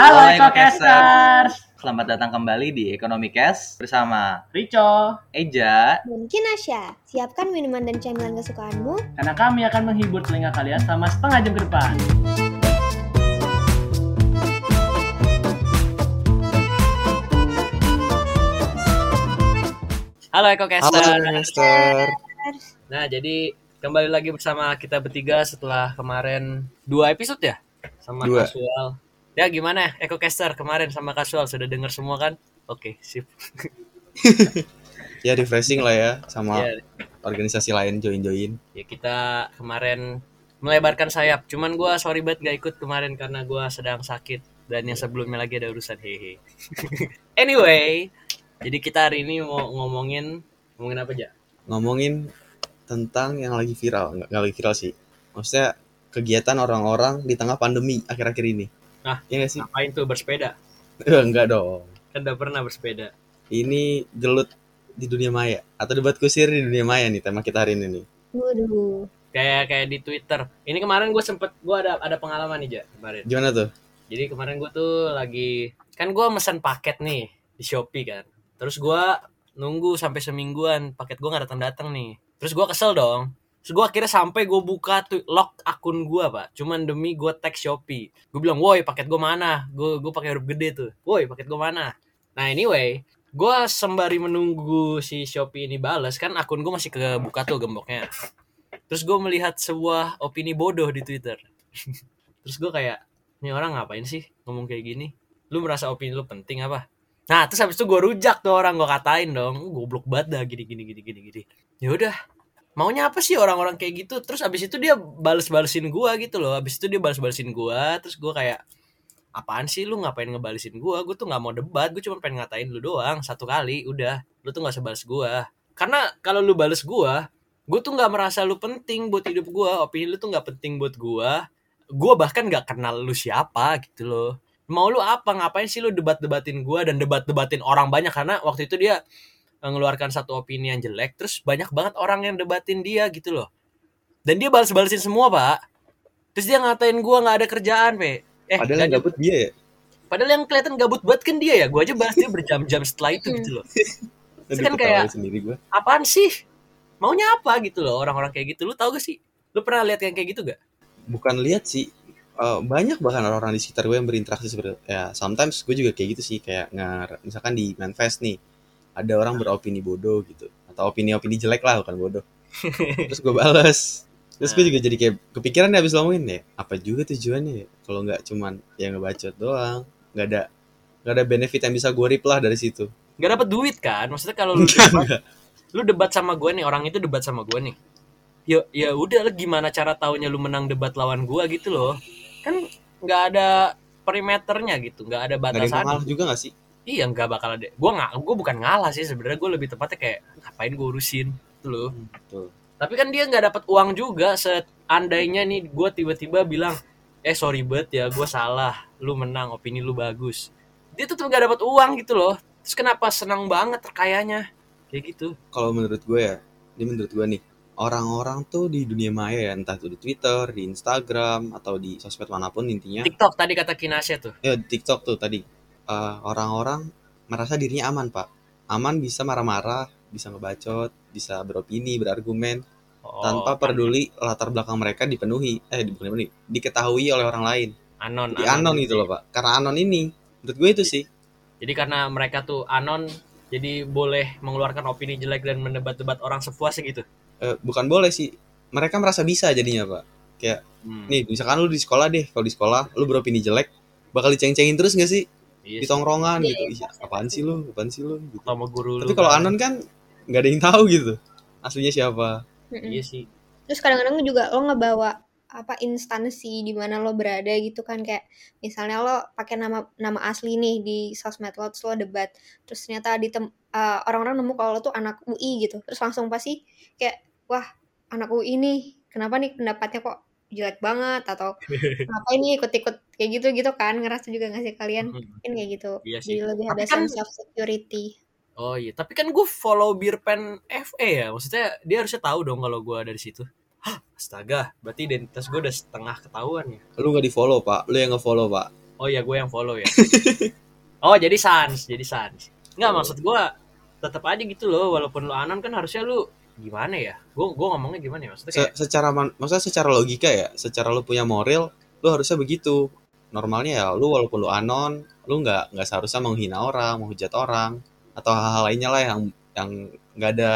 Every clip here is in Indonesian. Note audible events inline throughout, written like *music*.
Halo EcoCasters. Selamat datang kembali di Ekonomi Cash bersama Rico, Eja. Dan Kinasya, siapkan minuman dan camilan kesukaanmu. karena kami akan menghibur telinga kalian selama setengah jam ke depan. Halo Eko Halo. Nah, jadi kembali lagi bersama kita bertiga setelah kemarin dua episode ya sama Dua. Casual. Ya gimana Eko Caster kemarin sama Casual sudah dengar semua kan? Oke, sip. *laughs* Ya refreshing lah ya sama Ya, organisasi lain join-join. ya kita kemarin melebarkan sayap. Cuman gua sorry banget gak ikut kemarin karena gua sedang sakit dan yang sebelumnya lagi ada urusan hehe. *laughs* anyway, jadi kita hari ini mau ngomongin ngomongin apa aja? Ngomongin tentang yang lagi viral, nggak lagi viral sih. Maksudnya kegiatan orang-orang di tengah pandemi akhir-akhir ini. Ah. ya nggak sih? Ngapain tuh bersepeda? Enggak dong. Kan udah pernah bersepeda. Ini gelut di dunia maya atau debat kusir di dunia maya nih tema kita hari ini nih. Waduh. kayak kayak di Twitter. Ini kemarin gue sempet gue ada ada pengalaman nih ja kemarin. Gimana tuh? Jadi kemarin gue tuh lagi kan gue mesen paket nih di Shopee kan. Terus gue nunggu sampai semingguan paket gue nggak datang datang nih. Terus gue kesel dong. Terus gue akhirnya sampai gue buka tuh lock akun gue pak. Cuman demi gue tag Shopee. Gue bilang, woi paket gue mana? Gue gue pakai huruf gede tuh. Woi paket gue mana? Nah anyway, gue sembari menunggu si Shopee ini bales kan akun gue masih kebuka tuh gemboknya. Terus gue melihat sebuah opini bodoh di Twitter. *laughs* Terus gue kayak, ini orang ngapain sih ngomong kayak gini? Lu merasa opini lu penting apa? Nah, terus habis itu gue rujak tuh orang, gue katain dong, "Lu goblok banget dah gini gini gini gini gini. Ya udah, maunya apa sih orang-orang kayak gitu? Terus habis itu dia bales-balesin gue gitu loh. Habis itu dia bales-balesin gue, terus gue kayak apaan sih lu ngapain ngebalesin gue? Gue tuh nggak mau debat, gue cuma pengen ngatain lu doang satu kali, udah. Lu tuh nggak usah bales gue. Karena kalau lu bales gue, gue tuh nggak merasa lu penting buat hidup gue opini lu tuh nggak penting buat gue gue bahkan nggak kenal lu siapa gitu loh mau lu apa ngapain sih lu debat-debatin gue dan debat-debatin orang banyak karena waktu itu dia mengeluarkan satu opini yang jelek terus banyak banget orang yang debatin dia gitu loh. Dan dia balas-balesin semua pak. Terus dia ngatain gue nggak ada kerjaan pe. Eh Padahal yang gabut dia ya. padahal yang kelihatan gabut banget kan dia ya. Gue aja bahas dia berjam-jam setelah itu gitu loh. *laughs* Aduh, kan kayak- sendiri gua. apaan sih? Maunya apa? gitu loh orang-orang kayak gitu. Lu tau gak sih? Lu pernah lihat yang kayak gitu gak? Bukan lihat sih. eh, banyak bahkan orang-orang di sekitar gue yang berinteraksi seperti ya sometimes gue juga kayak gitu sih. Kayak ngar misalkan di manifest nih ada orang beropini bodoh gitu. Atau opini-opini jelek lah bukan bodoh. Terus gue bales. Terus gue juga jadi kayak kepikiran nih abis ngomongin ya apa juga tujuannya ya? Kalau nggak cuman ya ngebacot doang. Nggak ada nggak ada benefit yang bisa gue rip lah dari situ. Nggak dapet duit kan? Maksudnya kalau lu *laughs* debat, lu debat sama gue nih orang itu debat sama gue nih. Ya ya udah lah gimana cara taunya lu menang debat lawan gue gitu loh. Kan nggak ada perimeternya gitu nggak ada ada batasan. ngalah juga gak sih iya nggak bakal ada. Gue nggak gue bukan ngalah sih sebenarnya. Gue lebih tepatnya kayak ngapain gue urusin gitu loh. Betul. tapi kan dia nggak dapat uang juga seandainya nih gue tiba-tiba bilang eh sorry bet ya gue salah. Lu menang opini lu bagus. Dia tetap nggak dapat uang gitu loh. Terus kenapa senang banget terkayanya kayak gitu. Kalau menurut gue ya ini menurut gue nih orang-orang tuh di dunia maya ya entah itu di Twitter di Instagram atau di sosmed mana pun intinya TikTok tadi kata Kinasya tuh. Ya TikTok tuh tadi eh, orang-orang merasa dirinya aman pak. Aman bisa marah-marah bisa ngebacot bisa beropini berargumen Oh, tanpa peduli latar belakang mereka dipenuhi eh bukan dipenuhi diketahui oleh orang lain. Anon jadi anon gitu loh pak. Karena anon ini menurut gue itu sih. jadi karena mereka tuh anon jadi boleh mengeluarkan opini jelek dan mendebat-debat orang sepuasnya gitu? Eh, bukan boleh sih. Mereka merasa bisa jadinya pak. Kayak Hmm, nih misalkan lu di sekolah deh kalau di sekolah lu beropini jelek bakal diceng-cengin terus gak sih iya di tongkrongan gitu. Ih, apaan sih lu? Apaan sih lu? Gitu. sama guru lu tapi kalau kan. anon kan nggak ada yang tahu gitu aslinya siapa. Iya sih. Terus kadang-kadang juga lo ngebawa apa instansi di mana lo berada gitu kan kayak misalnya lo pakai nama nama asli nih di sosmed lo terus lo debat. Terus ternyata di tem- uh, orang-orang nemu kalau lo tuh anak UI gitu. Terus langsung pasti kayak wah anak UI nih. Kenapa nih pendapatnya kok jelek banget atau *laughs* ngapain nih ikut-ikut kayak gitu gitu kan ngerasa juga nggak sih kalian kan kayak gitu Iya sih. jadi lebih Tapi ada kan- sense of security Oh iya, tapi kan gue follow Birpen FE ya, maksudnya dia harusnya tahu dong kalau gue dari situ. Hah, astaga, berarti identitas gue udah setengah ketahuan ya. lu nggak di follow pak lu yang nge follow pak Oh iya gue yang follow ya. *laughs* oh jadi sans, jadi sans. Nggak maksud gue tetap aja gitu loh walaupun lu anon kan harusnya lu gimana ya? Gue gue ngomongnya gimana ya? Maksudnya Se- kayak secara man- maksudnya secara logika ya, secara lu punya moral, lu harusnya begitu. Normalnya ya lu walaupun lu anon, lu nggak nggak seharusnya menghina orang, menghujat orang atau hal-hal lainnya lah yang yang nggak ada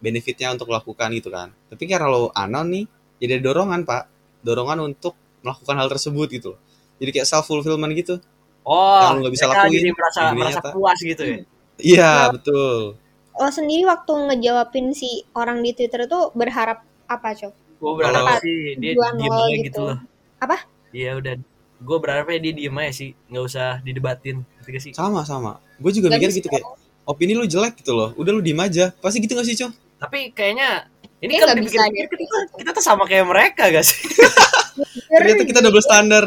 benefitnya untuk lakukan gitu kan. Tapi karena lu anon nih, jadi ada dorongan pak, dorongan untuk melakukan hal tersebut gitu. loh. Jadi kayak self fulfillment gitu. oh yang lu nggak bisa lakuin jadi merasa merasa nyata. puas gitu ya. Iya betul. Lo sendiri waktu ngejawabin si orang di Twitter itu berharap apa, Cok? Gue berharap Kalau- sih dia diem aja gitu. gitu loh. Apa? Iya udah. Gue berharapnya dia diem aja sih, nggak usah didebatin. Sih? Sama sama. Gue juga Gak mikir gitu kayak opini lu jelek gitu loh. Udah lu diem aja. Pasti gitu gak sih, Cong? Tapi kayaknya ini kalau bisa dipikir-pikir kita, kita tuh sama kayak mereka gak sih? *laughs* Ternyata kita double standar.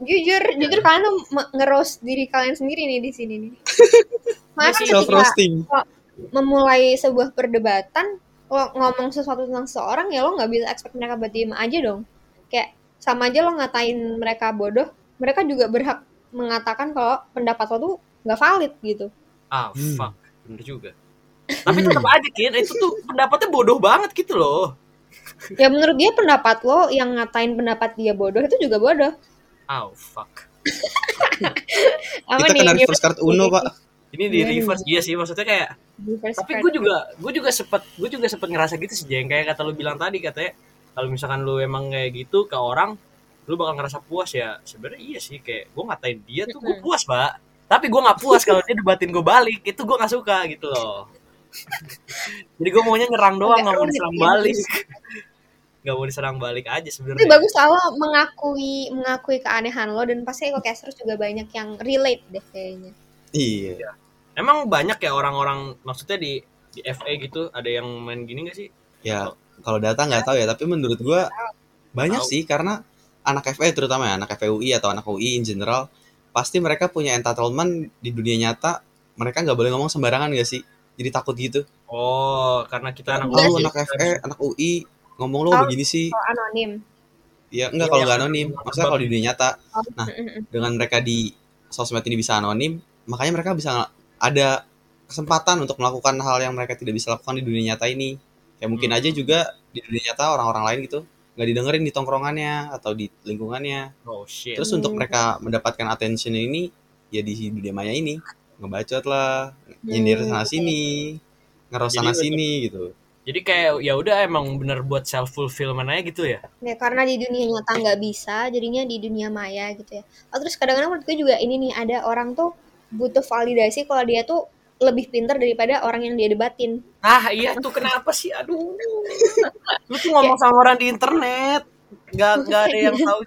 jujur jujur kalian tuh nge-roast diri kalian sendiri nih di sini nih *laughs* Masa sih, Self ketika roasting. Memulai sebuah perdebatan lo ngomong sesuatu tentang seseorang ya lo nggak bisa expect mereka buat diem aja dong kayak sama aja lo ngatain mereka bodoh mereka juga berhak mengatakan kalau pendapat lo tuh nggak valid gitu Ah, Hmm. fuck. Bener juga. Tapi tetap aja, Kin. Itu tuh pendapatnya bodoh banget gitu loh. ya menurut dia pendapat lo yang ngatain pendapat dia bodoh itu juga bodoh Ah, fuck. apa Kita nih kena dia reverse card Uno, Pak. Ini di Iya, reverse iya sih maksudnya kayak reverse tapi gue juga gue juga sempet gue juga sempet ngerasa gitu sih Jeng. Kayak kata lu bilang tadi katanya kalau misalkan lu emang kayak gitu ke orang lu bakal ngerasa puas ya. Sebenarnya iya sih kayak gue ngatain dia tuh gue puas pak tapi gue nggak puas kalau dia debatin gue balik. Itu gue nggak suka gitu loh. *laughs* Jadi gue maunya nyerang doang nggak mau diserang ya. balik. *laughs* Nggak mau diserang balik aja Tapi sebenarnya bagus lah lo mengakui mengakui keanehan lo dan pasti podcasters juga banyak yang relate deh kayaknya. Iya. emang banyak ya orang-orang maksudnya di di FA gitu ada yang main gini gak sih Ya, kalau data nggak tahu ya, tapi menurut gua banyak Tahu. sih karena anak FE terutama ya, anak FEUI atau anak UI in general, pasti mereka punya entitlement di dunia nyata, mereka nggak boleh ngomong sembarangan gak sih? Jadi takut gitu. oh karena kita anak Oh, lu UI, anak FE, anak UI, ngomong lo Tahu. begini sih. Kalau anonim. Ya enggak Iya, kalau nggak anonim. Maksudnya kalau di dunia nyata, Nah. Mm-mm. dengan mereka di sosmed ini bisa anonim, makanya mereka bisa ada kesempatan untuk melakukan hal yang mereka tidak bisa lakukan di dunia nyata ini. Kayak mungkin Hmm. aja juga di dunia nyata orang-orang lain gitu nggak didengerin di tongkrongannya atau di lingkungannya. oh shit Terus untuk mereka mendapatkan attention ini ya di dunia maya ini ngebacot lah, nyindir sana sini, ngeros sana Jadi sini gitu. Jadi kayak ya udah emang bener buat self fulfillment aja gitu ya. Ya, karena di dunia nyata nggak bisa, jadinya di dunia maya gitu ya. Oh, terus kadang-kadang menurut gue juga ini nih ada orang tuh butuh validasi kalau dia tuh lebih pintar daripada orang yang dia debatin. Ah iya tuh kenapa sih? Aduh. Lu tuh ngomong sama orang di internet. Gak, gak ada yang tahu.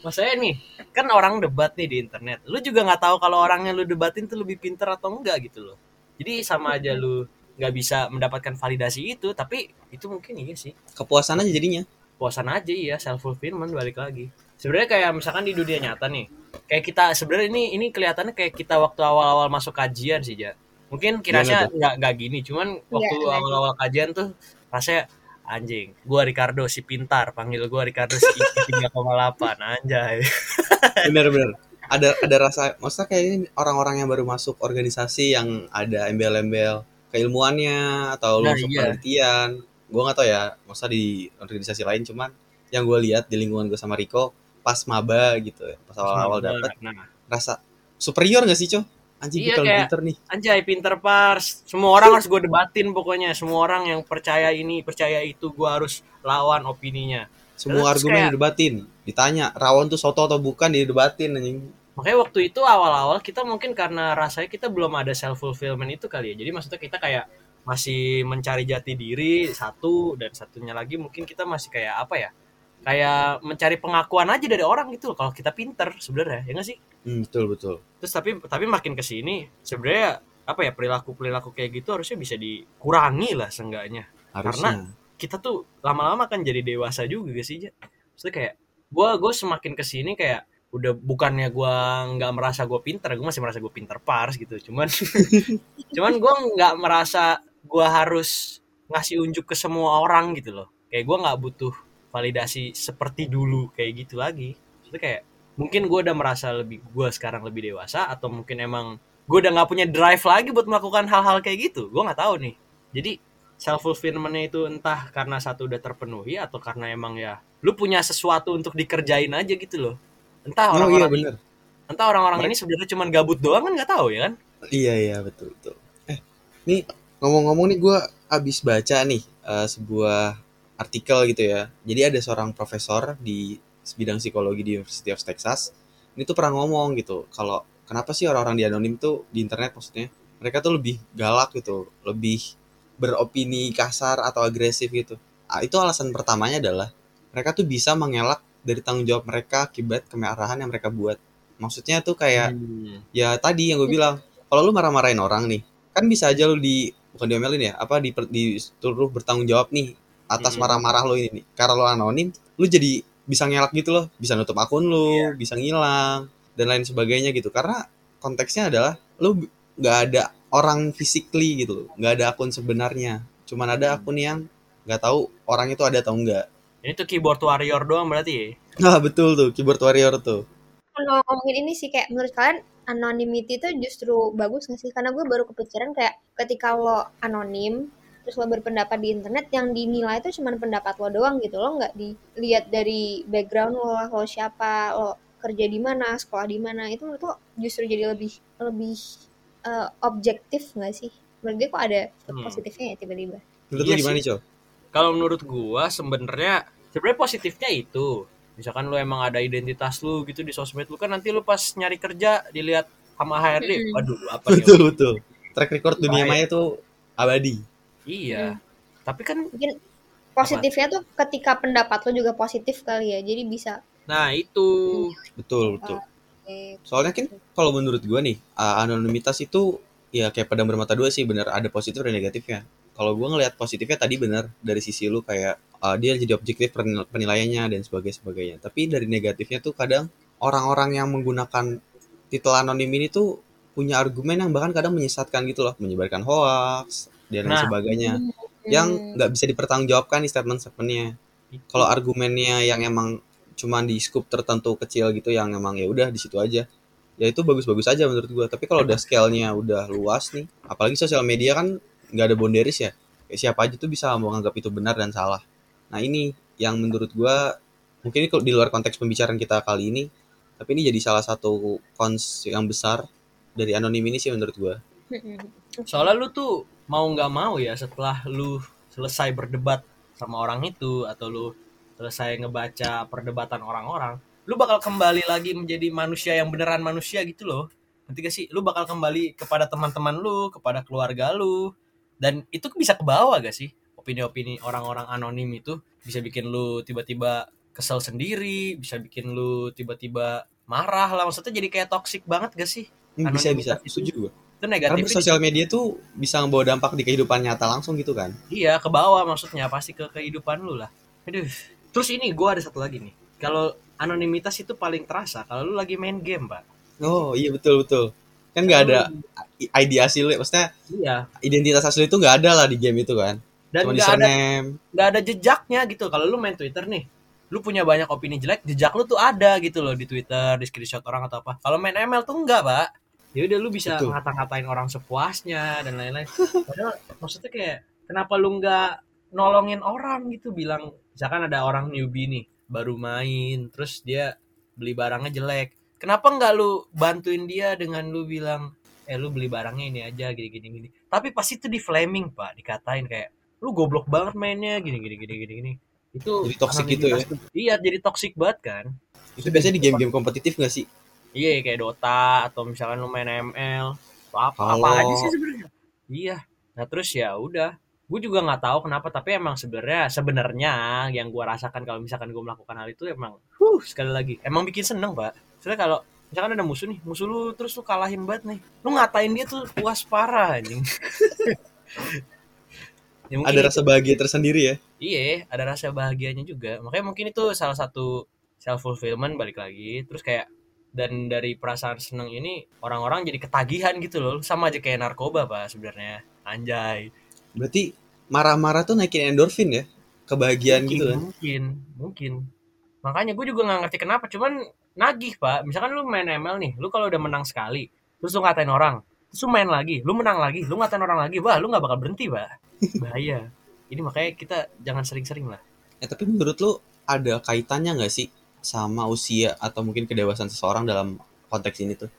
Maksudnya nih, kan orang debat nih di internet. Lu juga nggak tahu kalau orang yang lu debatin tuh lebih pintar atau enggak gitu loh. Jadi sama aja lu nggak bisa mendapatkan validasi itu, tapi itu mungkin iya sih. Kepuasan aja jadinya. puasan aja ya self fulfillment balik lagi sebenarnya kayak misalkan di dunia nyata nih kayak kita sebenarnya ini ini kelihatannya kayak kita waktu awal-awal masuk kajian sih ja mungkin kiranya nggak nggak gini cuman waktu nggak awal-awal kajian tuh rasanya anjing gua Ricardo si pintar panggil gua Ricardo si tiga koma delapan anjay *laughs* Bener-bener. Ada ada rasa, maksudnya kayak ini orang-orang yang baru masuk organisasi yang ada embel-embel keilmuannya atau lu Nah, masuk iya. penelitian. Gue gak tau ya, maksudnya di organisasi lain cuman yang gue lihat di lingkungan gue sama Riko pas maba gitu ya, pas awal-awal dapet nah, rasa superior gak sih, Cok? Anjing Iya, kayak- pinter nih. anjay pinter pars semua orang harus gue debatin pokoknya semua orang yang percaya ini percaya itu gua harus lawan opininya Semua Terus argumen kayak- didebatin. Ditanya, rawon tuh soto atau bukan didebatin anjing. Makanya waktu itu awal-awal kita mungkin karena rasanya kita belum ada self fulfillment itu kali ya. Jadi maksudnya kita kayak masih mencari jati diri satu dan satunya lagi mungkin kita masih kayak apa ya? Kayak mencari pengakuan aja dari orang gitu loh, kalau kita pinter sebenarnya ya nggak sih? Hmm, betul betul. Terus tapi tapi makin ke sini sebenarnya apa ya perilaku-perilaku kayak gitu harusnya bisa dikurangi lah seenggaknya. Harusnya. Kita tuh lama-lama kan jadi dewasa juga gak sih? Ja? Maksudnya kayak gua gue semakin ke sini kayak udah bukannya gua nggak merasa gue pinter, gue masih merasa gue pinter pars gitu. Cuman *laughs* cuman gua nggak merasa gua harus ngasih unjuk ke semua orang gitu loh. Kayak gua nggak butuh validasi seperti dulu kayak gitu lagi. Maksudnya kayak mungkin gue udah merasa lebih gue sekarang lebih dewasa atau mungkin emang gue udah nggak punya drive lagi buat melakukan hal-hal kayak gitu gue nggak tahu nih jadi self fulfillmentnya itu entah karena satu udah terpenuhi atau karena emang ya lu punya sesuatu untuk dikerjain aja gitu loh entah Oh iya orang-orang bener. entah orang-orang ini sebenarnya cuma gabut doang kan nggak tahu ya kan Iya iya betul betul. Eh, nih ngomong-ngomong nih gue abis baca nih eh, sebuah artikel gitu ya. Jadi ada seorang profesor di bidang psikologi di University of Texas. Ini tuh pernah ngomong gitu kalau kenapa sih orang-orang di anonim tuh di internet maksudnya mereka tuh lebih galak gitu, lebih beropini kasar atau agresif gitu. Ah, itu alasan pertamanya adalah mereka tuh bisa mengelak dari tanggung jawab mereka akibat kemarahan yang mereka buat. Maksudnya tuh kayak Hmm. ya tadi yang gue bilang kalau lu marah-marahin orang nih kan bisa aja lu di bukan diomelin ya apa di disuruh bertanggung jawab nih atas Hmm. marah-marah lo ini nih karena lo anonim lu jadi bisa ngelak gitu loh bisa nutup akun lu Iya. bisa ngilang dan lain sebagainya gitu karena konteksnya adalah lu b- nggak ada orang physically gitu loh nggak ada akun sebenarnya cuman ada Hmm. akun yang nggak tahu orang itu ada atau enggak ini tuh keyboard warrior doang berarti ya nah betul tuh keyboard warrior tuh kalau ngomongin ini sih kayak menurut kalian anonymity itu justru bagus gak sih? Karena gue baru kepikiran kayak ketika lo anonim terus lo berpendapat di internet yang dinilai itu cuma pendapat lo doang gitu. Lo nggak dilihat dari background lo lah lo siapa lo kerja di mana sekolah di mana. Itu menurut lo justru jadi lebih lebih eh, objektif nggak sih? Menurut gue kok ada Hmm. positifnya ya tiba-tiba? Menurut Iya lu gimana sih. Col? kalau menurut gua sebenarnya sebenarnya positifnya itu. Misalkan lu emang ada identitas lu gitu di sosmed lu kan nanti lu pas nyari kerja dilihat sama HRD waduh apa nih? Betul betul. Track record dunia maya tuh abadi iya. Tapi kan mungkin positifnya tuh ketika pendapat lo juga positif kali ya jadi bisa nah itu. Betul betul. Eh, Soalnya kan kalau menurut gua nih uh, anonimitas itu ya kayak pedang bermata dua sih bener. Ada positif dan negatifnya. Kalau gua ngelihat positifnya tadi bener dari sisi lu kayak uh, dia jadi objektif penil- penilaiannya dan sebagainya sebagainya. Tapi dari negatifnya tuh kadang orang-orang yang menggunakan titel anonim ini tuh punya argumen yang bahkan kadang menyesatkan gitu loh, menyebarkan hoax dan lain Nah. sebagainya Hmm. yang nggak bisa dipertanggungjawabkan di statement-statementnya. Kalau argumennya yang emang cuman di scoop tertentu kecil gitu yang emang ya udah di situ aja. Ya itu bagus-bagus aja menurut gua. Tapi kalau udah scale-nya udah luas nih, apalagi sosial media kan nggak ada boundaries ya. Kayak siapa aja tuh bisa menganggap itu benar dan salah. Nah, ini yang menurut gua mungkin ini kalau di luar konteks pembicaraan kita kali ini, tapi ini jadi salah satu cons yang besar dari anonim ini sih menurut gua. soalnya lu tuh mau nggak mau ya setelah lu selesai berdebat sama orang itu atau lu selesai ngebaca perdebatan orang-orang lu bakal kembali lagi menjadi manusia yang beneran manusia gitu loh. Nanti gak sih? Lu bakal kembali kepada teman-teman lu kepada keluarga lu. Dan itu bisa ke bawah gak sih? Opini-opini orang-orang anonim itu bisa bikin lu tiba-tiba kesel sendiri bisa bikin lu tiba-tiba marah lah. Maksudnya jadi kayak toxic banget gak sih? Hmm, bisa bisa. setuju gua. Itu Karena negatif sosial media tuh bisa membawa dampak di kehidupan nyata langsung gitu kan. Iya, ke bawah maksudnya pasti ke kehidupan lu lah. Aduh. Terus ini gua ada satu lagi nih. Kalau anonimitas itu paling terasa kalau lu lagi main game, Pak. Oh iya betul betul. Kan nggak ada ID asli, maksudnya Iya. identitas asli itu nggak ada lah di game itu kan. Dan Cuma nggak ada nggak ada jejaknya gitu. Kalau lu main Twitter nih, lu punya banyak opini jelek, jejak lu tuh ada gitu loh di Twitter, di screenshot orang atau apa. Kalau main ML tuh enggak, Pak. Ya udah lu bisa Betul. ngata-ngatain orang sepuasnya dan lain-lain. Padahal maksudnya kayak kenapa lu nggak nolongin orang gitu bilang misalkan ada orang newbie nih baru main terus dia beli barangnya jelek kenapa nggak lu bantuin dia dengan lu bilang eh lu beli barangnya ini aja gini gini gini tapi pas itu di flaming pak dikatain kayak lu goblok banget mainnya gini gini gini gini gini itu Jadi toxic gitu ya? iya jadi toxic banget kan Itu biasanya di game-game kompetitif nggak sih? Iya kayak Dota atau misalkan lu main ML atau apa apa Halo. aja sih sebenarnya iya nah terus ya udah gue juga nggak tahu kenapa tapi emang sebenarnya sebenarnya yang gue rasakan kalau misalkan gue melakukan hal itu emang huh sekali lagi emang bikin seneng pak soalnya kalau misalkan ada musuh nih musuh lu terus lu kalahin banget nih lu ngatain dia tuh puas parah anjing *laughs* ya, Ada rasa bahagia tersendiri ya. Iya, ada rasa bahagianya juga. Makanya mungkin itu salah satu self fulfillment balik lagi. Terus kayak dan dari perasaan seneng ini orang-orang jadi ketagihan gitu loh. Sama aja kayak narkoba pak sebenarnya. Anjay. Berarti marah-marah tuh naikin endorfin ya. Kebahagiaan mungkin, gitu kan. Mungkin, mungkin. Makanya gue juga nggak ngerti kenapa. Cuman nagih pak misalkan lu main ML nih lu kalau udah menang sekali terus lu ngatain orang terus lu main lagi lu menang lagi lu ngatain orang lagi wah lu nggak bakal berhenti pak bahaya ini makanya kita jangan sering-sering lah Ya, tapi menurut lu ada kaitannya nggak sih sama usia atau mungkin kedewasaan seseorang dalam konteks ini tuh?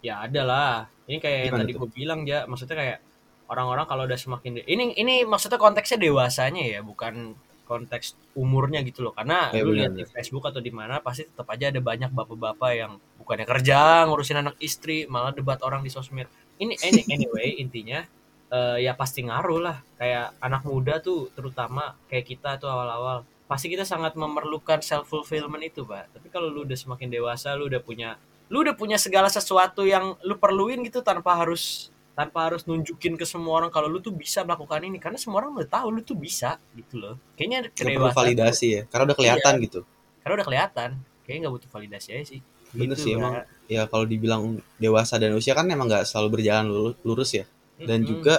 ya ada lah. Ini kayak yang Gimana tadi tuh? gue bilang ya maksudnya kayak orang-orang kalau udah semakin de- ini ini maksudnya konteksnya dewasanya ya bukan konteks umurnya gitu loh. Karena Ya, lu lihat di Facebook atau di mana pasti tetap aja ada banyak bapak-bapak yang bukannya kerja ngurusin anak istri malah debat orang di sosmed. Ini any- *laughs* anyway intinya eh, ya pasti ngaruh lah. Kayak anak muda tuh terutama kayak kita tuh awal-awal pasti kita sangat memerlukan self fulfillment itu pak tapi kalau lu udah semakin dewasa lu udah punya lu udah punya segala sesuatu yang lu perluin gitu tanpa harus tanpa harus nunjukin ke semua orang kalau lu tuh bisa melakukan ini karena semua orang udah tahu lu tuh bisa gitu loh kayaknya Nggak perlu validasi ya, karena udah kelihatan gitu. karena udah kelihatan kayaknya nggak butuh validasi aja sih Bener Gitu, sih emang. Ya kalau dibilang dewasa dan usia kan emang nggak selalu berjalan lurus ya. Dan Mm-mm. juga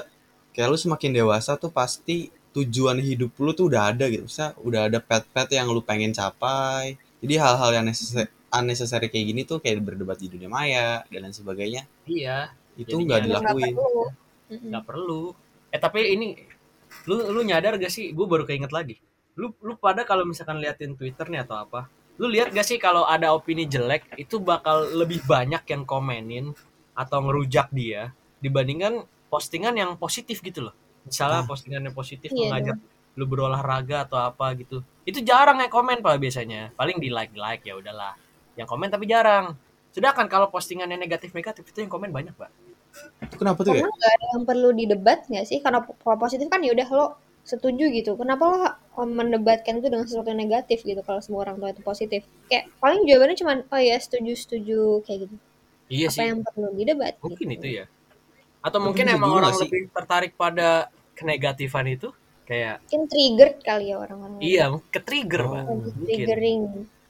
kayak lu semakin dewasa tuh pasti tujuan hidup lu tuh udah ada gitu. Misalnya udah ada pet-pet yang lu pengen capai. Jadi hal-hal yang necessary, unnecessary kayak gini tuh kayak berdebat di dunia maya dan lain sebagainya. iya Itu nggak dilakuin. nggak perlu eh tapi ini lu lu nyadar gak sih gue baru keinget lagi lu lu pada kalau misalkan liatin Twitter nih atau apa lu lihat gak sih kalau ada opini jelek itu bakal lebih banyak yang komenin atau ngerujak dia dibandingkan postingan yang positif gitu loh misalnya Ah. postingan yang positif Iya mengajak lu berolahraga atau apa gitu itu jarang yang komen pak biasanya paling di like like ya udahlah yang komen tapi jarang sedangkan kalau postingan yang negatif negatif itu yang komen banyak pak Itu kenapa tuh ya? Karena nggak ada yang perlu didebat nggak sih? Karena kalau positif kan ya udah lo setuju gitu. Kenapa lo mendebatkan itu dengan sesuatu yang negatif gitu kalau semua orang tua itu positif? Kayak paling jawabannya cuma oh ya setuju setuju kayak gitu. iya Apa sih yang perlu didebat? mungkin gitu. itu ya atau mungkin bisa emang orang sih. lebih tertarik pada kenegatifan itu kayak Mungkin triggered kali ya orang-orang. iya ke trigger Oh. pak triggering.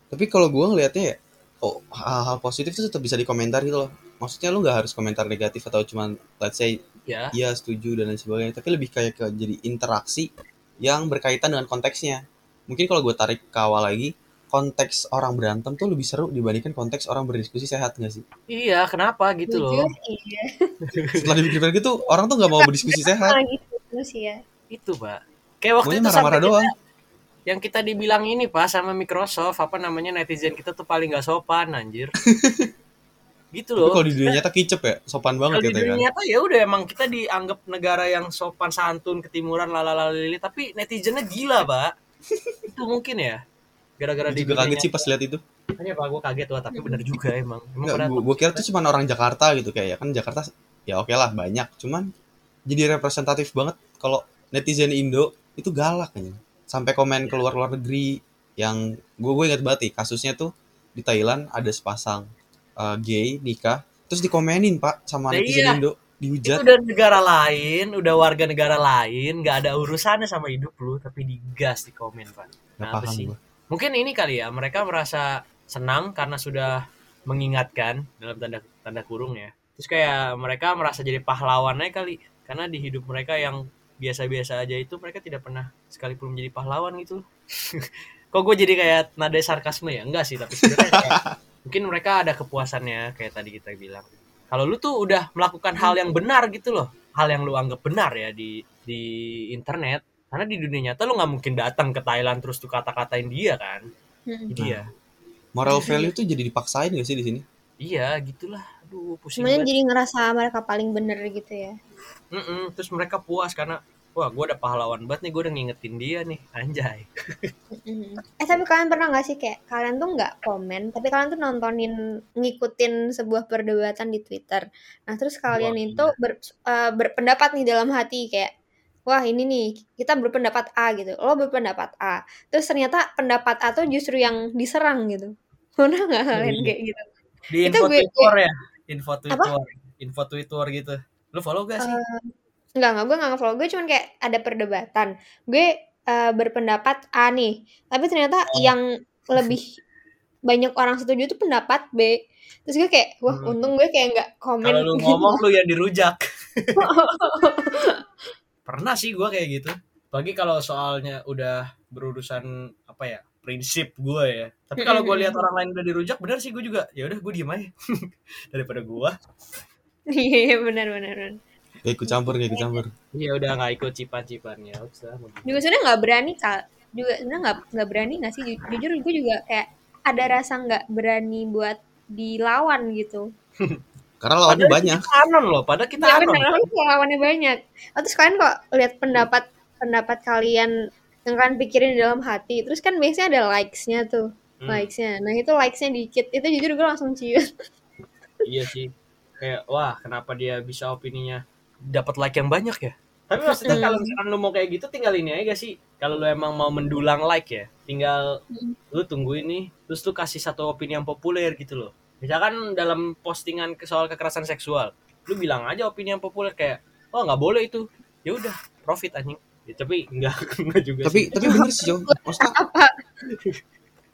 Tapi kalau gua ngelihatnya ya, oh hal-hal positif itu tetap bisa dikomentar gitu loh. Maksudnya lu nggak harus komentar negatif atau cuman let's say ya iya setuju dan lain sebagainya. Tapi lebih kayak ke jadi interaksi yang berkaitan dengan konteksnya. Mungkin kalau gue tarik ke awal lagi, konteks orang berantem tuh lebih seru dibandingkan konteks orang berdiskusi sehat nggak sih? iya kenapa gitu Jujur, loh iya. Setelah dipikir-pikir gitu, orang tuh nggak mau berdiskusi sehat. Ah, gitu sih ya. itu pak kayak waktu Maunya itu sampai marah-marah kita- doang. yang kita dibilang ini pak sama Microsoft apa namanya netizen kita tuh paling gak sopan anjir *laughs* gitu Tapi loh kalau di dunia nyata kicep ya, sopan banget kalau di gitu ya kan. dunia tuh ya udah emang kita dianggap negara yang sopan santun ketimuran lalalali tapi netizennya gila pak itu mungkin ya gara-gara di juga kaget sih pas lihat itu. Makanya pak gue kaget wah tapi bener juga emang. Emang Nggak, pada gua, gua kira tuh cuma orang Jakarta gitu kayak ya kan Jakarta ya oke lah banyak, cuman jadi representatif banget kalau netizen Indo itu galak aja. Sampai komen keluar luar negeri yang gue gue inget banget nih kasusnya tuh di Thailand ada sepasang uh, gay nikah terus dikomenin pak sama Nah, netizen iya. Indo itu dihujat udah negara lain, udah warga negara lain, nggak ada urusannya sama hidup lu, tapi digas di komen pak. Kenapa paham sih? gue Mungkin ini kali ya, mereka merasa senang karena sudah mengingatkan dalam tanda tanda kurung ya. Terus kayak mereka merasa jadi pahlawannya kali, karena di hidup mereka yang biasa-biasa aja itu mereka tidak pernah sekalipun menjadi pahlawan gitu. *laughs* Kok gue jadi kayak nada sarkasme ya? Enggak sih, tapi sebenarnya kayak, *laughs* mungkin mereka ada kepuasannya kayak tadi kita bilang. Kalau lu tuh udah melakukan hal yang benar gitu loh, hal yang lu anggap benar ya di di internet, karena di dunia nyata lu nggak mungkin datang ke Thailand terus tuh kata-katain dia kan. Mm-mm. Jadi ya, moral value tuh jadi dipaksain gak sih di sini iya gitulah. Aduh, pusing Semuanya banget. jadi ngerasa mereka paling bener gitu ya. Mm-mm, Terus mereka puas karena wah gue udah pahlawan banget nih, gue udah ngingetin dia nih, anjay. Eh tapi kalian pernah gak sih kayak kalian tuh nggak komen, tapi kalian tuh nontonin ngikutin sebuah perdebatan di Twitter. Nah terus kalian Wah, itu ber- eh, berpendapat nih dalam hati kayak, wah ini nih kita berpendapat A gitu, lo berpendapat A. Terus ternyata pendapat A tuh justru yang diserang gitu. Pernah nggak kalian Iya. kayak gitu? Di Itu gue- Twitter ya, info Twitter, info Twitter gitu. Lu follow gak sih? Enggak, enggak, gue nggak nge-follow. Gue cuman kayak ada perdebatan. Gue eh, berpendapat A nih. Tapi ternyata Oh. yang lebih *laughs* banyak orang setuju itu pendapat B. Terus gue kayak, wah Hmm. untung gue kayak nggak komen. Kalau lu gitu. ngomong lu yang dirujak. *laughs* Pernah sih gua kayak gitu. Pagi kalau soalnya udah berurusan apa ya prinsip gue ya tapi kalau gue lihat orang lain udah dirujak bener sih gue juga ya udah gue diem aja *laughs* daripada gue Iya benar benar. benar. Kayak ikut campur, kayak ikut campur. ya udah nggak ikut mau gimana. Juga sebenarnya nggak berani kak. Juga sebenarnya nggak nggak berani nggak sih? Ju- Jujur gue juga kayak ada rasa nggak berani buat dilawan gitu. *laughs* Karena lawannya Padahal banyak. kita anon loh padahal kita Iya anon lawannya banyak. Oh, terus kalian kok lihat pendapat pendapat kalian yang kalian pikirin di dalam hati, terus kan biasanya ada likes-nya tuh, Hmm, likes-nya. Nah itu likes-nya dikit, itu jujur gue langsung ciut. iya sih kayak wah kenapa dia bisa opininya dapat like yang banyak ya tapi maksudnya Hmm. kalau misalkan lu mau kayak gitu tinggal ini aja gak sih kalau lu emang mau mendulang like ya tinggal Hmm. lu tunggu ini terus lu kasih satu opini yang populer gitu loh misalkan dalam postingan ke- soal kekerasan seksual lu bilang aja opini yang populer kayak oh nggak boleh itu ya udah profit anjing ya, tapi enggak enggak *laughs* juga Tapi sih. tapi bener sih, Jo. Maksudnya Apa?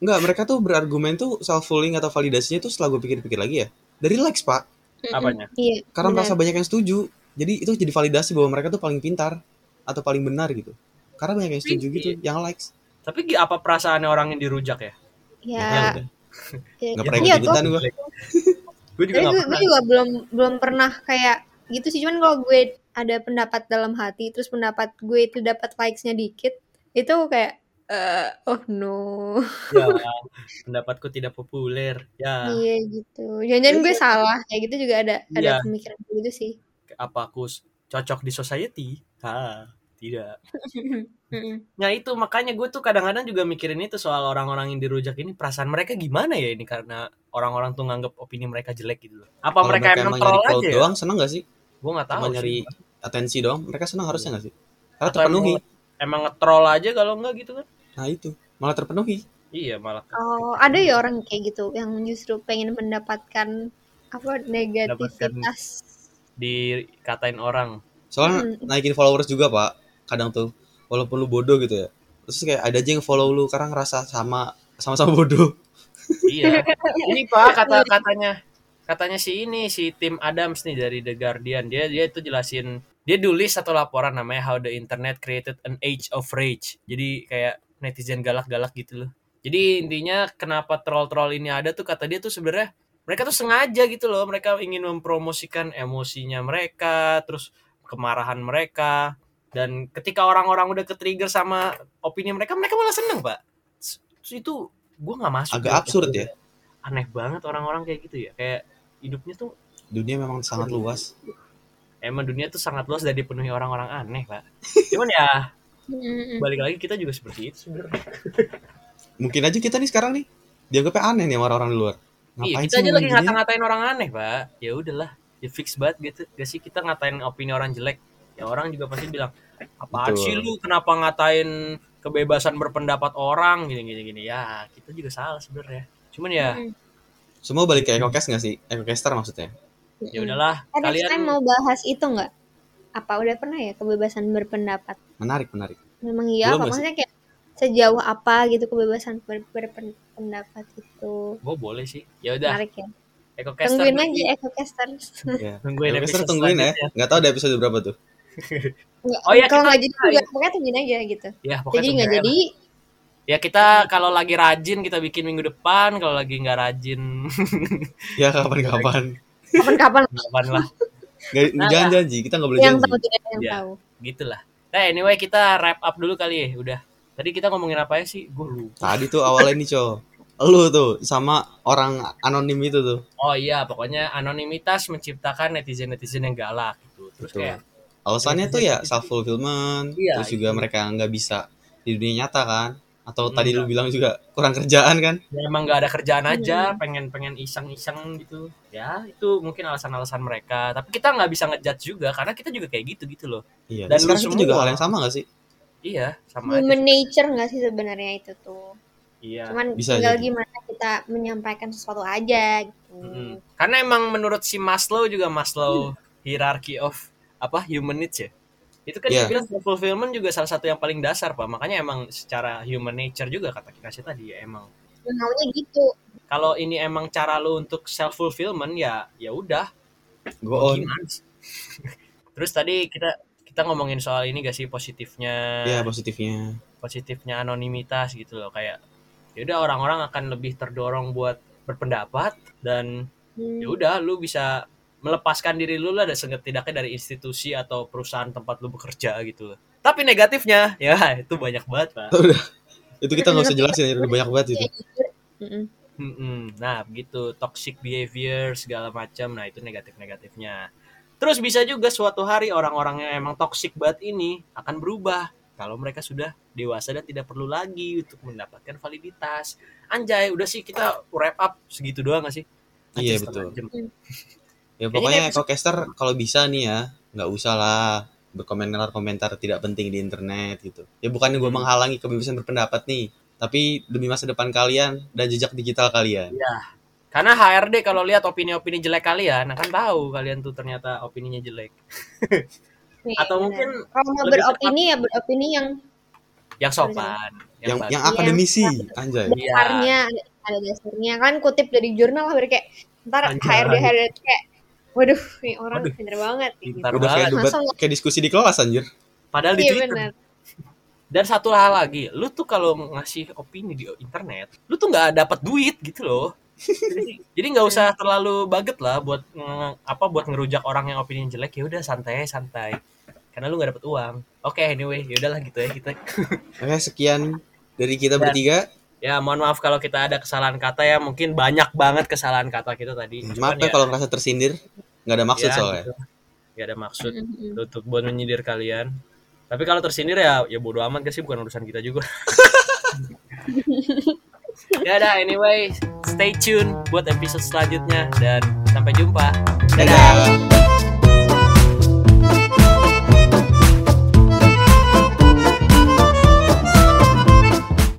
enggak, mereka tuh berargumen tuh self fulfilling atau validasinya tuh setelah gue pikir-pikir lagi ya. Dari likes, Pak. Apanya? Iya. Karena merasa banyak yang setuju. Jadi itu jadi validasi bahwa mereka tuh paling pintar atau paling benar gitu. Karena banyak yang setuju gitu, yang likes. tapi apa perasaannya orang yang dirujak ya Ya. Ya ya. Nggak pernah Iya, ikut-ikutan gue. gue juga gue, pernah gue juga belum belum pernah kayak gitu sih cuman kalau gue ada pendapat dalam hati terus pendapat gue itu dapat likes-nya dikit itu kayak eh, oh no ya *laughs* pendapatku tidak populer ya iya gitu jangan-jangan gue salah kayak gitu juga ada ada Iya. pemikiran gitu sih apa aku cocok di society? Ha, tidak. *laughs* Nah itu makanya gue tuh kadang-kadang juga mikirin itu soal orang-orang yang dirujak ini perasaan mereka gimana ya ini karena orang-orang tuh nganggap opini mereka jelek gitu loh. Apa Kalau mereka, emang troll aja ya? doang, seneng gak sih? Gue nggak tahu nyari atensi doang, mereka seneng harusnya gak sih? Karena Atau terpenuhi. emang, emang nge-troll aja kalau enggak gitu kan? Nah itu, malah terpenuhi. Iya malah. oh ada ya orang kayak gitu yang justru pengen mendapatkan apa negativitas Dikatain orang. Soalnya Hmm. naikin followers juga pak, kadang tuh walaupun lu bodoh gitu ya. Terus kayak ada aja yang follow lu karena ngerasa sama sama-sama *laughs* bodoh. Iya. ini pak kata katanya katanya si ini si Tim Adams nih dari The Guardian dia dia itu jelasin dia tulis satu laporan namanya How the Internet Created an Age of Rage. Jadi kayak netizen galak-galak gitu loh. Jadi intinya kenapa troll-troll ini ada tuh kata dia tuh sebenarnya mereka tuh sengaja gitu loh mereka ingin mempromosikan emosinya mereka terus kemarahan mereka dan ketika orang-orang udah ke-trigger sama opini mereka mereka malah seneng pak itu gue nggak masuk Agak absurd ya. aneh banget orang-orang kayak gitu ya kayak hidupnya tuh Dunia memang sangat luas. Emang dunia tuh sangat luas dan dipenuhi orang-orang aneh pak. *laughs* Cuman ya balik lagi kita juga seperti itu sebenarnya. *laughs* Mungkin aja kita nih sekarang nih dianggapnya aneh nih sama orang-orang di luar. iya Ngapain kita sih aja lagi ngata-ngatain orang aneh pak. Ya udahlah ya fix banget gitu. Gak sih kita ngatain opini orang jelek. Ya orang juga pasti bilang apaan Betul. sih lu? Kenapa ngatain kebebasan berpendapat orang? Gini gini gini. Ya kita juga salah sebenarnya. Cuman ya. Semua balik ke EcoCast gak sih? EcoCaster maksudnya. Ya udahlah Eh, next kalian time mau bahas itu nggak? Apa udah pernah ya kebebasan berpendapat? Menarik, menarik. Memang iya Belum apa? Maksudnya kayak sejauh apa gitu kebebasan ber- berpendapat itu? gue boleh sih ya udah Menarik ya. EcoCaster Tungguin aja Ecocaster. *laughs* Ya. Tungguin EcoCaster episode tungguin ya. Nggak tahu ada episode berapa tuh. Nggak, Oh iya, kalau nggak jadi juga, pokoknya tungguin aja gitu. ya pokoknya Jadi nggak jadi, Ya kita kalau lagi rajin kita bikin minggu depan, kalau lagi nggak rajin *laughs* Ya kapan-kapan. Kapan-kapan kapan lah, Nggak- Nah, Jangan janji, kita nggak boleh yang janji. tahu yang Iya. tahu. gitulah. Nah anyway kita wrap up dulu kali ya, udah. Tadi kita ngomongin apa ya sih? Gue lupa. Tadi tuh awalnya nih, Co. Lu tuh sama orang anonim itu tuh. Oh iya, pokoknya anonimitas menciptakan netizen-netizen yang galak gitu. Terus Betul. kayak Alasannya tuh ya self fulfillment, Iya, terus juga itu. mereka nggak bisa di dunia nyata kan. Atau Hmm, tadi lu bilang juga kurang kerjaan kan? ya emang nggak ada kerjaan aja, Hmm. pengen pengen iseng-iseng gitu. Ya itu mungkin alasan-alasan mereka. Tapi kita nggak bisa ngejudge juga karena kita juga kayak gitu gitu loh. Iya. Dan lu kita juga semua. hal yang sama gak sih? Iya, sama aja. Human nature nggak sih sebenarnya itu tuh. Iya. Cuman Bisa tinggal jadi. gimana kita menyampaikan sesuatu aja gitu. Mm-mm. Karena emang menurut si Maslow juga Maslow hierarchy of apa human needs ya. Itu kan Iya. dia bilang self fulfillment juga salah satu yang paling dasar pak. Makanya emang secara human nature juga kata Kinasi tadi ya emang. Maunya gitu. Kalau ini emang cara lu untuk self fulfillment ya ya udah. Go on. *laughs* Terus tadi kita kita ngomongin soal ini gak sih positifnya Ya positifnya. positifnya anonimitas gitu loh kayak ya udah orang-orang akan lebih terdorong buat berpendapat dan Hmm. ya udah lu bisa melepaskan diri lu lah dari setidaknya dari institusi atau perusahaan tempat lu bekerja gitu loh. Tapi negatifnya ya *laughs* itu banyak banget pak. Itu kita nggak usah jelasin, ya, udah banyak banget itu. Mm-mm. Nah begitu toxic behavior segala macam. Nah itu negatif-negatifnya. Terus bisa juga suatu hari orang-orang yang emang toxic banget ini akan berubah kalau mereka sudah dewasa dan tidak perlu lagi untuk mendapatkan validitas. Anjay, udah sih kita wrap up segitu doang gak sih? Iya, betul. jam. Ya pokoknya Ecocaster kalau bisa nih ya, nggak usah lah berkomentar-komentar tidak penting di internet gitu. Ya bukannya gue Hmm. menghalangi kebebasan berpendapat nih, tapi demi masa depan kalian dan jejak digital kalian. Karena HRD kalau lihat opini-opini jelek kalian akan tahu kalian tuh ternyata opininya jelek. Iya, *laughs* Atau mungkin kalau mau beropini ya beropini yang Yang sopan, Yang bagus. yang akademisi, anjay. Iya. dasarnya ada, dasarnya kan kutip dari jurnal lah biar kayak ntar Anjay. HRD HRD kayak waduh nih orang Waduh. pinter banget Pintar gitu. Udah kayak debat, kayak diskusi di kelas anjir. Padahal di Iya Twitter. benar. Dan satu hal lagi, lu tuh kalau ngasih opini di internet, lu tuh nggak dapat duit gitu loh. *laughs* Jadi- nggak usah terlalu baget lah buat apa buat ngerujak orang yang opini jelek ya udah santai santai. Karena lu nggak dapet uang. Oke, anyway, ya udahlah gitu ya kita. *laughs* Oke, sekian dari kita Dan- bertiga. Ya, mohon maaf kalau kita ada kesalahan kata ya, mungkin banyak banget kesalahan kata kita tadi. Maaf ya kalau ngerasa tersindir, nggak ada maksud ya, soalnya. gitu. Nggak ada maksud untuk buat menyindir kalian. Tapi kalau tersindir ya ya bodo amat gak sih bukan urusan kita juga. *laughs* ya udah anyway, stay tune buat episode selanjutnya dan sampai jumpa. Dadah. Dadah.